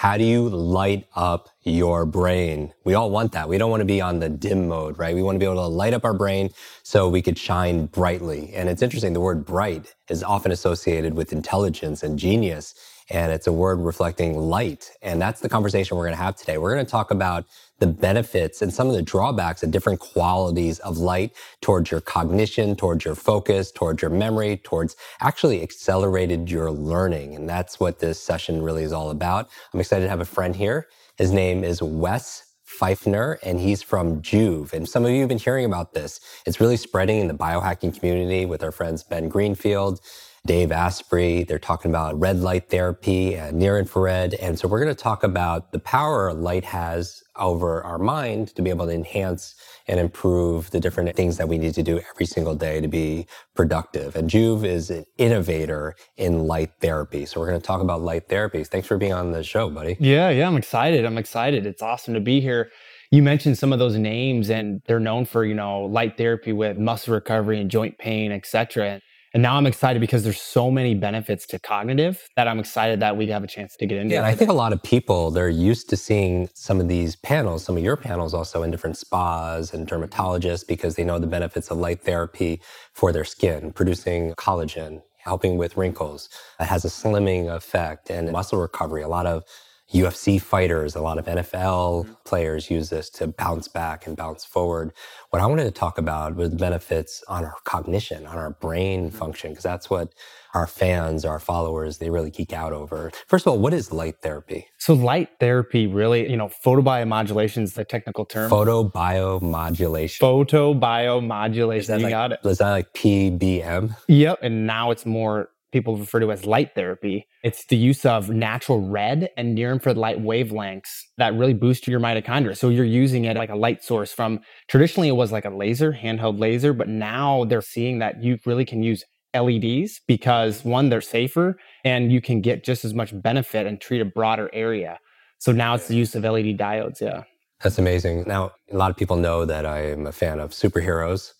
How do you light up your brain? We all want that. We don't want to be on the dim mode, right? We want to be able to light up our brain so we could shine brightly. And it's interesting, the word bright is often associated with intelligence and genius and it's a word reflecting light. And that's the conversation we're going to have today. We're going to talk about the benefits and some of the drawbacks and different qualities of light towards your cognition, towards your focus, towards your memory, towards actually accelerated your learning. And that's what this session really is all about. I'm excited to have a friend here. His name is Wes Pfiffner, and he's from Joovv. And some of you have been hearing about this. It's really spreading in the biohacking community with our friends Ben Greenfield Dave Asprey. They're talking about red light therapy and near infrared. And so we're going to talk about the power light has over our mind to be able to enhance and improve the different things that we need to do every single day to be productive. And Joovv is an innovator in light therapy. So we're going to talk about light therapies. Thanks for being on the show, buddy. Yeah, yeah, I'm excited. I'm excited. It's awesome to be here. You mentioned some of those names and they're known for, you know, light therapy with muscle recovery and joint pain, etc. And now I'm excited because there's so many benefits to cognitive that I'm excited that we have a chance to get into. Yeah, and I think a lot of people they're used to seeing some of these panels, some of your panels also in different spas and dermatologists because they know the benefits of light therapy for their skin, producing collagen, helping with wrinkles. It has a slimming effect and muscle recovery. A lot of UFC fighters, a lot of NFL mm-hmm. players use this to bounce back and bounce forward. What I wanted to talk about was benefits on our cognition, on our brain mm-hmm. function, because that's what our fans, our followers, they really geek out over. First of all, what is light therapy? So light therapy really, you know, photobiomodulation is the technical term. Photobiomodulation. Photobiomodulation. You like, got it. Is that like PBM? Yep. And now it's more people refer to as light therapy. It's the use of natural red and near infrared light wavelengths that really boost your mitochondria. So you're using it like a light source from traditionally it was like a laser, handheld laser, but now they're seeing that you really can use LEDs because one, they're safer and you can get just as much benefit and treat a broader area. So now it's the use of LED diodes. Yeah. That's amazing. Now, a lot of people know that I am a fan of superheroes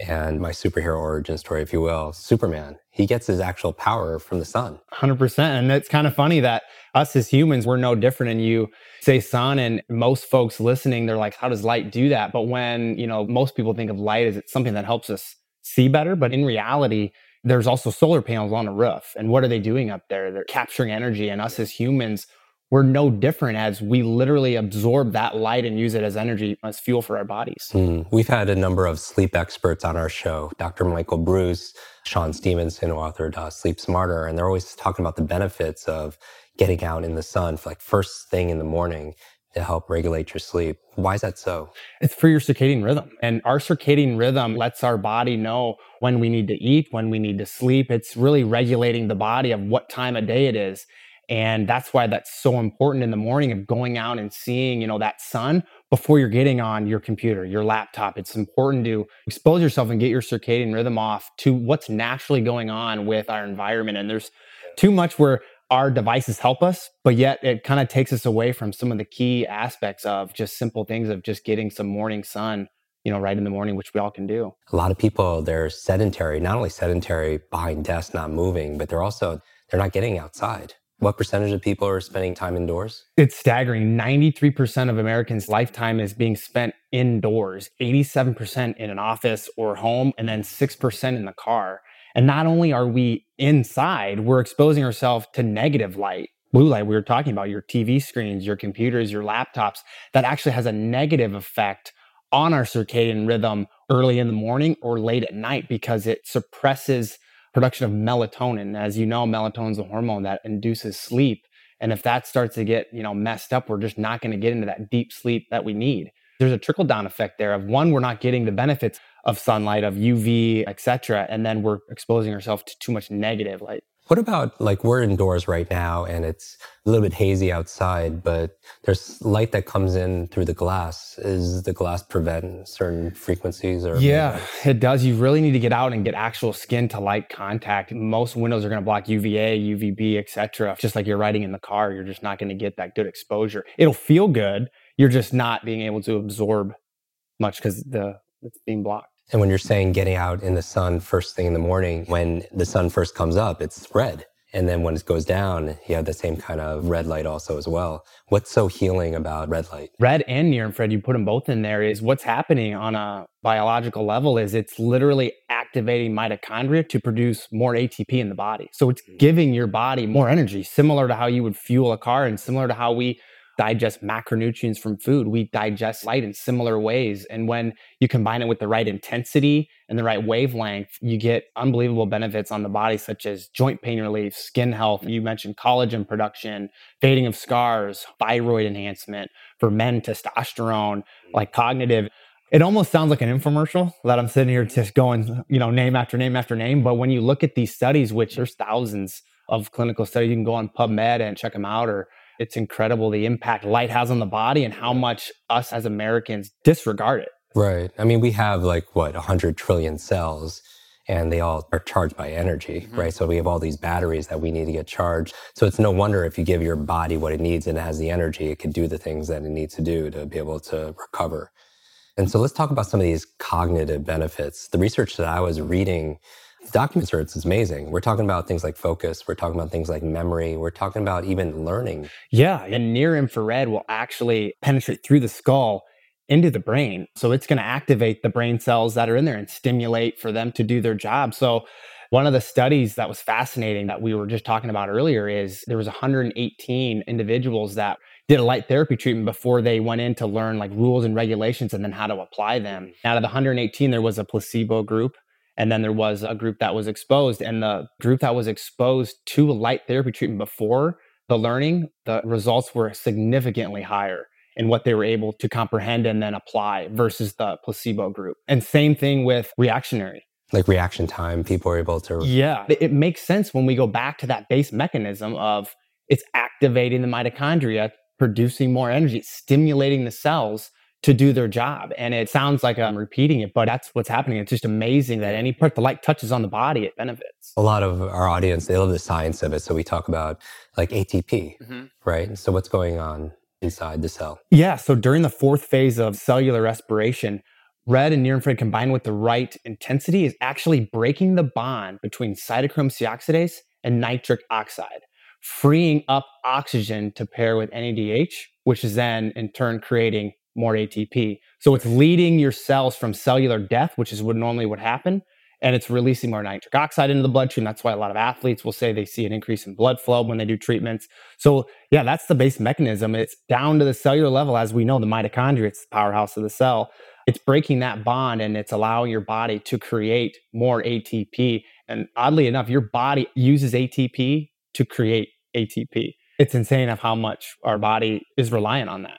and my superhero origin story, if you will, Superman. He gets his actual power from the sun. 100%. And it's kind of funny that us as humans, we're no different. And you say sun, and most folks listening, they're like, how does light do that? But when, you know, most people think of light as it's something that helps us see better. But in reality, there's also solar panels on the roof. And what are they doing up there? They're capturing energy. And us as humans, we're no different as we literally absorb that light and use it as energy, as fuel for our bodies. Mm. We've had a number of sleep experts on our show Dr. Michael Breus, Shawn Stevenson, who authored uh, Sleep Smarter, and they're always talking about the benefits of getting out in the sun for like first thing in the morning to help regulate your sleep. Why is that so? It's for your circadian rhythm. And our circadian rhythm lets our body know when we need to eat, when we need to sleep. It's really regulating the body of what time of day it is. And that's why that's so important in the morning of going out and seeing, you know, that sun before you're getting on your computer, your laptop. It's important to expose yourself and get your circadian rhythm off to what's naturally going on with our environment. And there's too much where our devices help us, but yet it kind of takes us away from some of the key aspects of just simple things of just getting some morning sun you know, right in the morning, which we all can do. A lot of people, they're sedentary, not only sedentary behind desks, not moving, but they're also, they're not getting outside. What percentage of people are spending time indoors? It's staggering. 93% of Americans' lifetime is being spent indoors, 87% in an office or home, and then 6% in the car. And not only are we inside, we're exposing ourselves to negative light. Blue light, we were talking about your TV screens, your computers, your laptops, that actually has a negative effect on our circadian rhythm early in the morning or late at night because it suppresses production of melatonin. As you know, melatonin is a hormone that induces sleep. And if that starts to get, you know, messed up, we're just not going to get into that deep sleep that we need. There's a trickle down effect there of one, we're not getting the benefits of sunlight, of UV, etc. And then we're exposing ourselves to too much negative light. What about like we're indoors right now and it's a little bit hazy outside, but there's light that comes in through the glass. Is the glass prevent certain frequencies or? Yeah, it does. You really need to get out and get actual skin to light contact. Most windows are going to block UVA, UVB, etc. Just like you're riding in the car, you're just not going to get that good exposure. It'll feel good. You're just not being able to absorb much because the it's being blocked. And when you're saying getting out in the sun first thing in the morning, when the sun first comes up, it's red. And then when it goes down, you have the same kind of red light also as well. What's so healing about red light? Red and near infrared, you put them both in there, is what's happening on a biological level is it's literally activating mitochondria to produce more ATP in the body. So it's hmm. giving your body more energy, similar to how you would fuel a car and similar to how we digest macronutrients from food. We digest light in similar ways. And when you combine it with the right intensity and the right wavelength, you get unbelievable benefits on the body, such as joint pain relief, skin health. You mentioned collagen production, fading of scars, thyroid enhancement, for men, testosterone, like cognitive. It almost sounds like an infomercial that I'm sitting here just going, you know, name after name after name. But when you look at these studies, which there's thousands of clinical studies, you can go on PubMed and check them out or it's incredible the impact light has on the body and how much us as Americans disregard it. Right. I mean, we have like what, 100 trillion cells and they all are charged by energy, mm-hmm. right? So we have all these batteries that we need to get charged. So it's no wonder if you give your body what it needs and it has the energy, it can do the things that it needs to do to be able to recover. And so let's talk about some of these cognitive benefits. The research that I was reading documents are it's amazing. We're talking about things like focus. We're talking about things like memory. We're talking about even learning. Yeah, and near infrared will actually penetrate through the skull into the brain. So it's going to activate the brain cells that are in there and stimulate for them to do their job. So one of the studies that was fascinating that we were just talking about earlier is there was 118 individuals that did a light therapy treatment before they went in to learn like rules and regulations and then how to apply them. Out of the 118 there was a placebo group and then there was a group that was exposed, and the group that was exposed to light therapy treatment before the learning, the results were significantly higher in what they were able to comprehend and then apply versus the placebo group. And same thing with reactionary. Like reaction time, people are able to. Yeah. It makes sense when we go back to that base mechanism of it's activating the mitochondria, producing more energy, stimulating the cells to do their job. And it sounds like I'm repeating it, but that's what's happening. It's just amazing that any part the light touches on the body, it benefits. A lot of our audience, they love the science of it. So we talk about like ATP, mm-hmm. right? So what's going on inside the cell? Yeah. So during the fourth phase of cellular respiration, red and near infrared combined with the right intensity is actually breaking the bond between cytochrome C oxidase and nitric oxide, freeing up oxygen to pair with NADH, which is then in turn creating more ATP. So it's leading your cells from cellular death, which is what normally would happen, and it's releasing more nitric oxide into the bloodstream. That's why a lot of athletes will say they see an increase in blood flow when they do treatments. So yeah, that's the base mechanism. It's down to the cellular level, as we know, the mitochondria, it's the powerhouse of the cell. It's breaking that bond and it's allowing your body to create more ATP. And oddly enough, your body uses ATP to create ATP. It's insane of how much our body is reliant on that.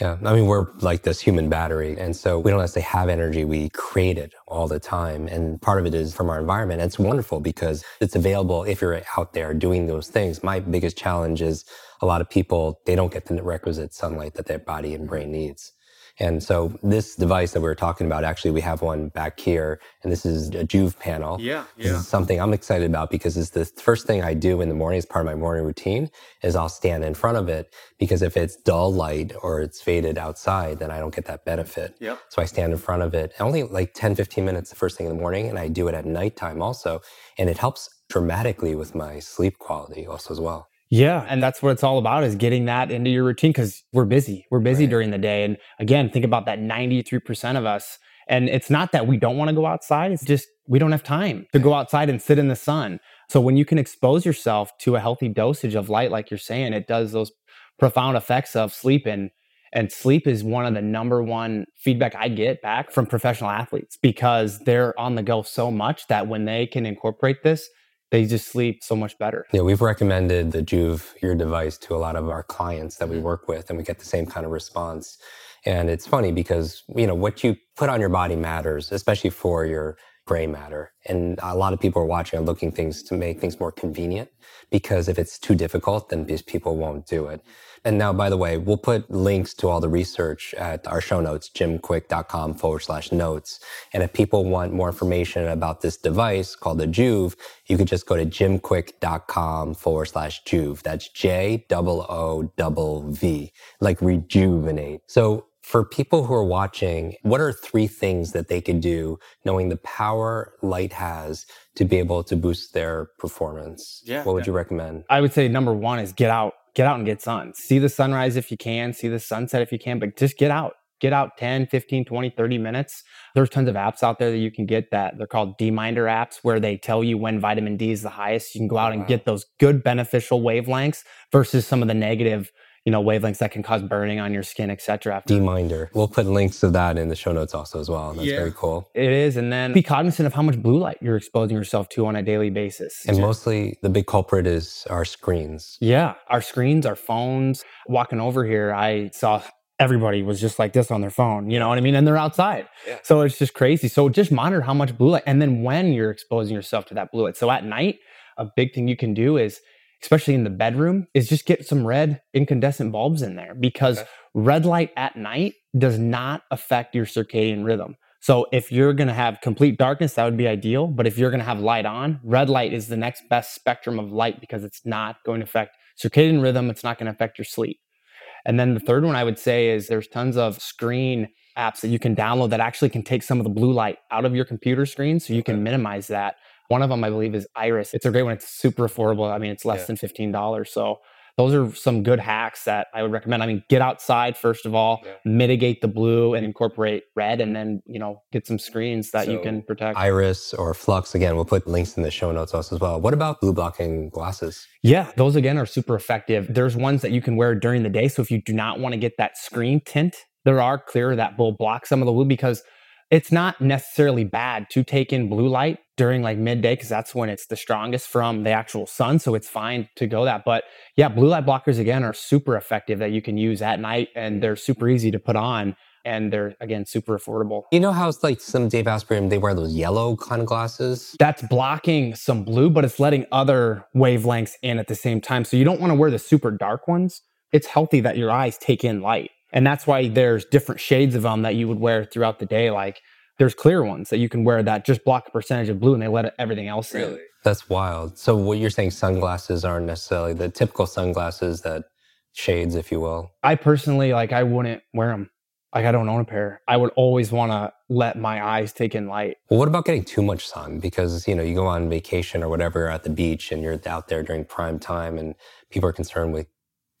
Yeah. I mean, we're like this human battery. And so we don't necessarily have energy. We create it all the time. And part of it is from our environment. And it's wonderful because it's available if you're out there doing those things. My biggest challenge is a lot of people, they don't get the requisite sunlight that their body and brain needs. And so this device that we are talking about, actually, we have one back here, and this is a Joovv panel. Yeah, yeah. This is something I'm excited about because it's the first thing I do in the morning as part of my morning routine is I'll stand in front of it because if it's dull light or it's faded outside, then I don't get that benefit. Yep. So I stand in front of it only like 10, 15 minutes the first thing in the morning, and I do it at nighttime also. And it helps dramatically with my sleep quality also as well. Yeah. And that's what it's all about is getting that into your routine because we're busy. We're busy right. during the day. And again, think about that 93% of us. And it's not that we don't want to go outside, it's just we don't have time to go outside and sit in the sun. So when you can expose yourself to a healthy dosage of light, like you're saying, it does those profound effects of sleep. And, and sleep is one of the number one feedback I get back from professional athletes because they're on the go so much that when they can incorporate this, they just sleep so much better. Yeah, we've recommended the Joovv, your device, to a lot of our clients that we mm-hmm. work with, and we get the same kind of response. And it's funny because, you know, what you put on your body matters, especially for your, gray matter. And a lot of people are watching and looking things to make things more convenient because if it's too difficult, then these people won't do it. And now, by the way, we'll put links to all the research at our show notes, jimkwik.com forward slash notes. And if people want more information about this device called the Joovv, you could just go to jimkwik.com forward slash Joovv. That's J O O V, like rejuvenate. So for people who are watching, what are three things that they could do knowing the power light has to be able to boost their performance? Yeah. What would you recommend? I would say number one is get out, get out and get sun. See the sunrise if you can, see the sunset if you can, but just get out. Get out 10, 15, 20, 30 minutes. There's tons of apps out there that you can get that they're called D-Minder apps where they tell you when vitamin D is the highest. You can go out and get those good beneficial wavelengths versus some of the negative, you know, wavelengths that can cause burning on your skin, etc. D-Minder. We'll put links to that in the show notes also as well. That's Yeah. very cool. It is. And then be cognizant of how much blue light you're exposing yourself to on a daily basis. And mostly the big culprit is our screens. Yeah, our screens, our phones. Walking over here, I saw everybody was just like this on their phone. You know what I mean? And they're outside. Yeah. So it's just crazy. So just monitor how much blue light and then when you're exposing yourself to that blue light. So at night, a big thing you can do is, especially in the bedroom, is just get some red incandescent bulbs in there because Okay. red light at night does not affect your circadian rhythm. So if you're going to have complete darkness, that would be ideal. But if you're going to have light on, red light is the next best spectrum of light because it's not going to affect circadian rhythm. It's not going to affect your sleep. And then the third one I would say is there's tons of screen apps that you can download that actually can take some of the blue light out of your computer screen so you can minimize that. One of them I believe is Iris. It's a great one. It's super affordable. I mean, it's less Yeah. than $15. So those are some good hacks that I would recommend. I mean, get outside first of all, Yeah. mitigate the blue and incorporate red and then, you know, get some screens that you can protect. Iris or Flux, again, we'll put links in the show notes also as well. What about blue blocking glasses? Yeah, those again are super effective. There's ones that you can wear during the day. So if you do not want to get that screen tint, there are clear that will block some of the blue because it's not necessarily bad to take in blue light during like midday because that's when it's the strongest from the actual sun. So it's fine to go that. But yeah, blue light blockers again are super effective that you can use at night and they're super easy to put on and they're again super affordable. You know how it's like some Dave Asprey, they wear those yellow kind of glasses? that's blocking some blue, but it's letting other wavelengths in at the same time. So you don't want to wear the super dark ones. It's healthy that your eyes take in light. And that's why there's different shades of them that you would wear throughout the day. Like there's clear ones that you can wear that just block a percentage of blue and they let everything else in. That's wild. So what you're saying, sunglasses aren't necessarily the typical sunglasses that shades, if you will. I personally, like, I wouldn't wear them. Like, I don't own a pair. I would always want to let my eyes take in light. Well, what about getting too much sun? Because, you know, you go on vacation or whatever at the beach and you're out there during prime time and people are concerned with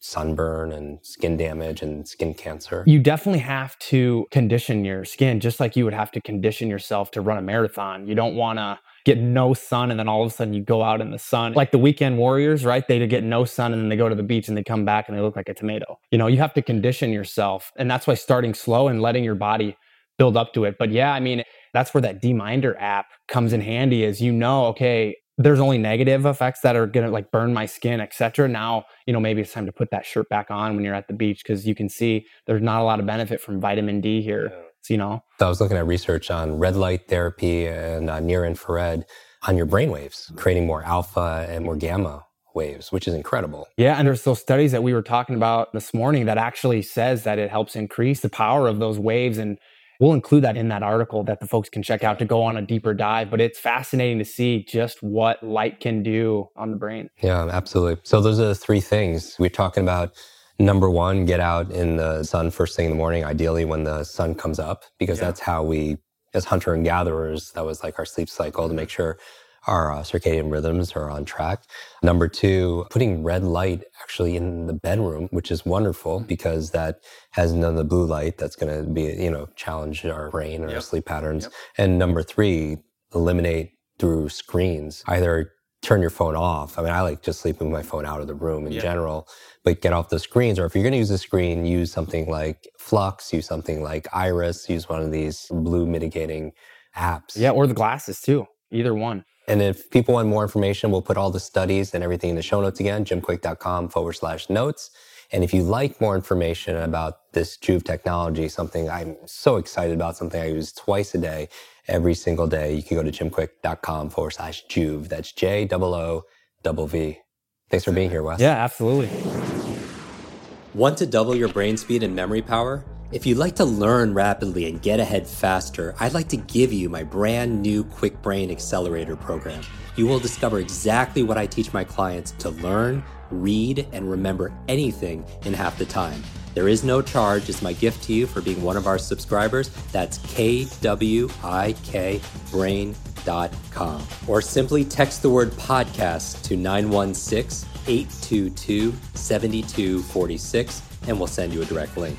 sunburn and skin damage and skin cancer. You definitely have to condition your skin just like you would have to condition yourself to run a marathon. You don't want to get no sun and then all of a sudden you go out in the sun. Like the weekend warriors, right? They get no sun and then they go to the beach and they come back and they look like a tomato. You know, you have to condition yourself. And that's why starting slow and letting your body build up to it. But yeah, I mean, that's where that D-Minder app comes in handy is you know, okay, there's only negative effects that are going to like burn my skin, etc. Now, you know, maybe it's time to put that shirt back on when you're at the beach because you can see there's not a lot of benefit from vitamin D here. So, you know, So I was looking at research on red light therapy and uh, near infrared on your brain waves, creating more alpha and more gamma waves, which is incredible. yeah, and there's those studies that we were talking about this morning that actually says that it helps increase the power of those waves and we'll include that in that article that the folks can check out to go on a deeper dive, but it's fascinating to see just what light can do on the brain. Yeah, absolutely. So those are the three things we're talking about. Number one, get out in the sun first thing in the morning, ideally when the sun comes up, because that's how we, as hunter and gatherers, that was like our sleep cycle to make sure our uh, circadian rhythms are on track. Number two, putting red light actually in the bedroom, which is wonderful because that has none of the blue light that's going to be, you know, challenge our brain or our sleep patterns. And number three, eliminate through screens, either turn your phone off. I mean, I like just sleeping with my phone out of the room in Yeah. general, but get off the screens. Or if you're going to use a screen, use something like Flux, use something like Iris, use one of these blue mitigating apps. Yeah, or the glasses too, either one. And if people want more information, we'll put all the studies and everything in the show notes again, jimkwik.com forward slash notes. And if you like more information about this Joovv technology, something I'm so excited about, something I use twice a day, every single day, you can go to jimkwik.com forward slash Joovv. That's J O O double V. Thanks for being here, Wes. Yeah, absolutely. Want to double your brain speed and memory power? If you'd like to learn rapidly and get ahead faster, I'd like to give you my brand new Kwik Brain Accelerator program. You will discover exactly what I teach my clients to learn, read, and remember anything in half the time. There is no charge. It's my gift to you for being one of our subscribers. That's kwikbrain.com. Or simply text the word podcast to 916 822 7246 and we'll send you a direct link.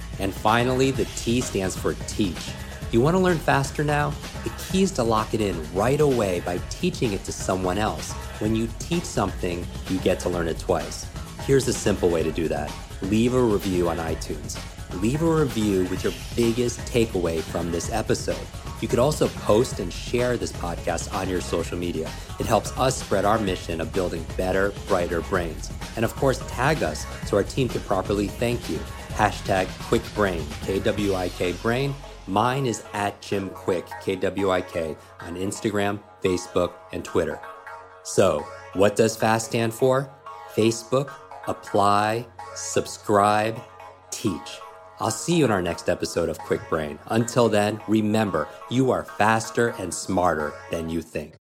And finally, the T stands for teach. You want to learn faster now? The key is to lock it in right away by teaching it to someone else. When you teach something, you get to learn it twice. Here's a simple way to do that leave a review on iTunes. Leave a review with your biggest takeaway from this episode. You could also post and share this podcast on your social media. It helps us spread our mission of building better, brighter brains. And of course, tag us so our team can properly thank you. Hashtag KwikBrain, K W I K Brain. Mine is at Jim Kwik, K W I K, on Instagram, Facebook, and Twitter. So, what does FAST stand for? Facebook, apply, subscribe, teach. I'll see you in our next episode of Kwik Brain. Until then, remember, you are faster and smarter than you think.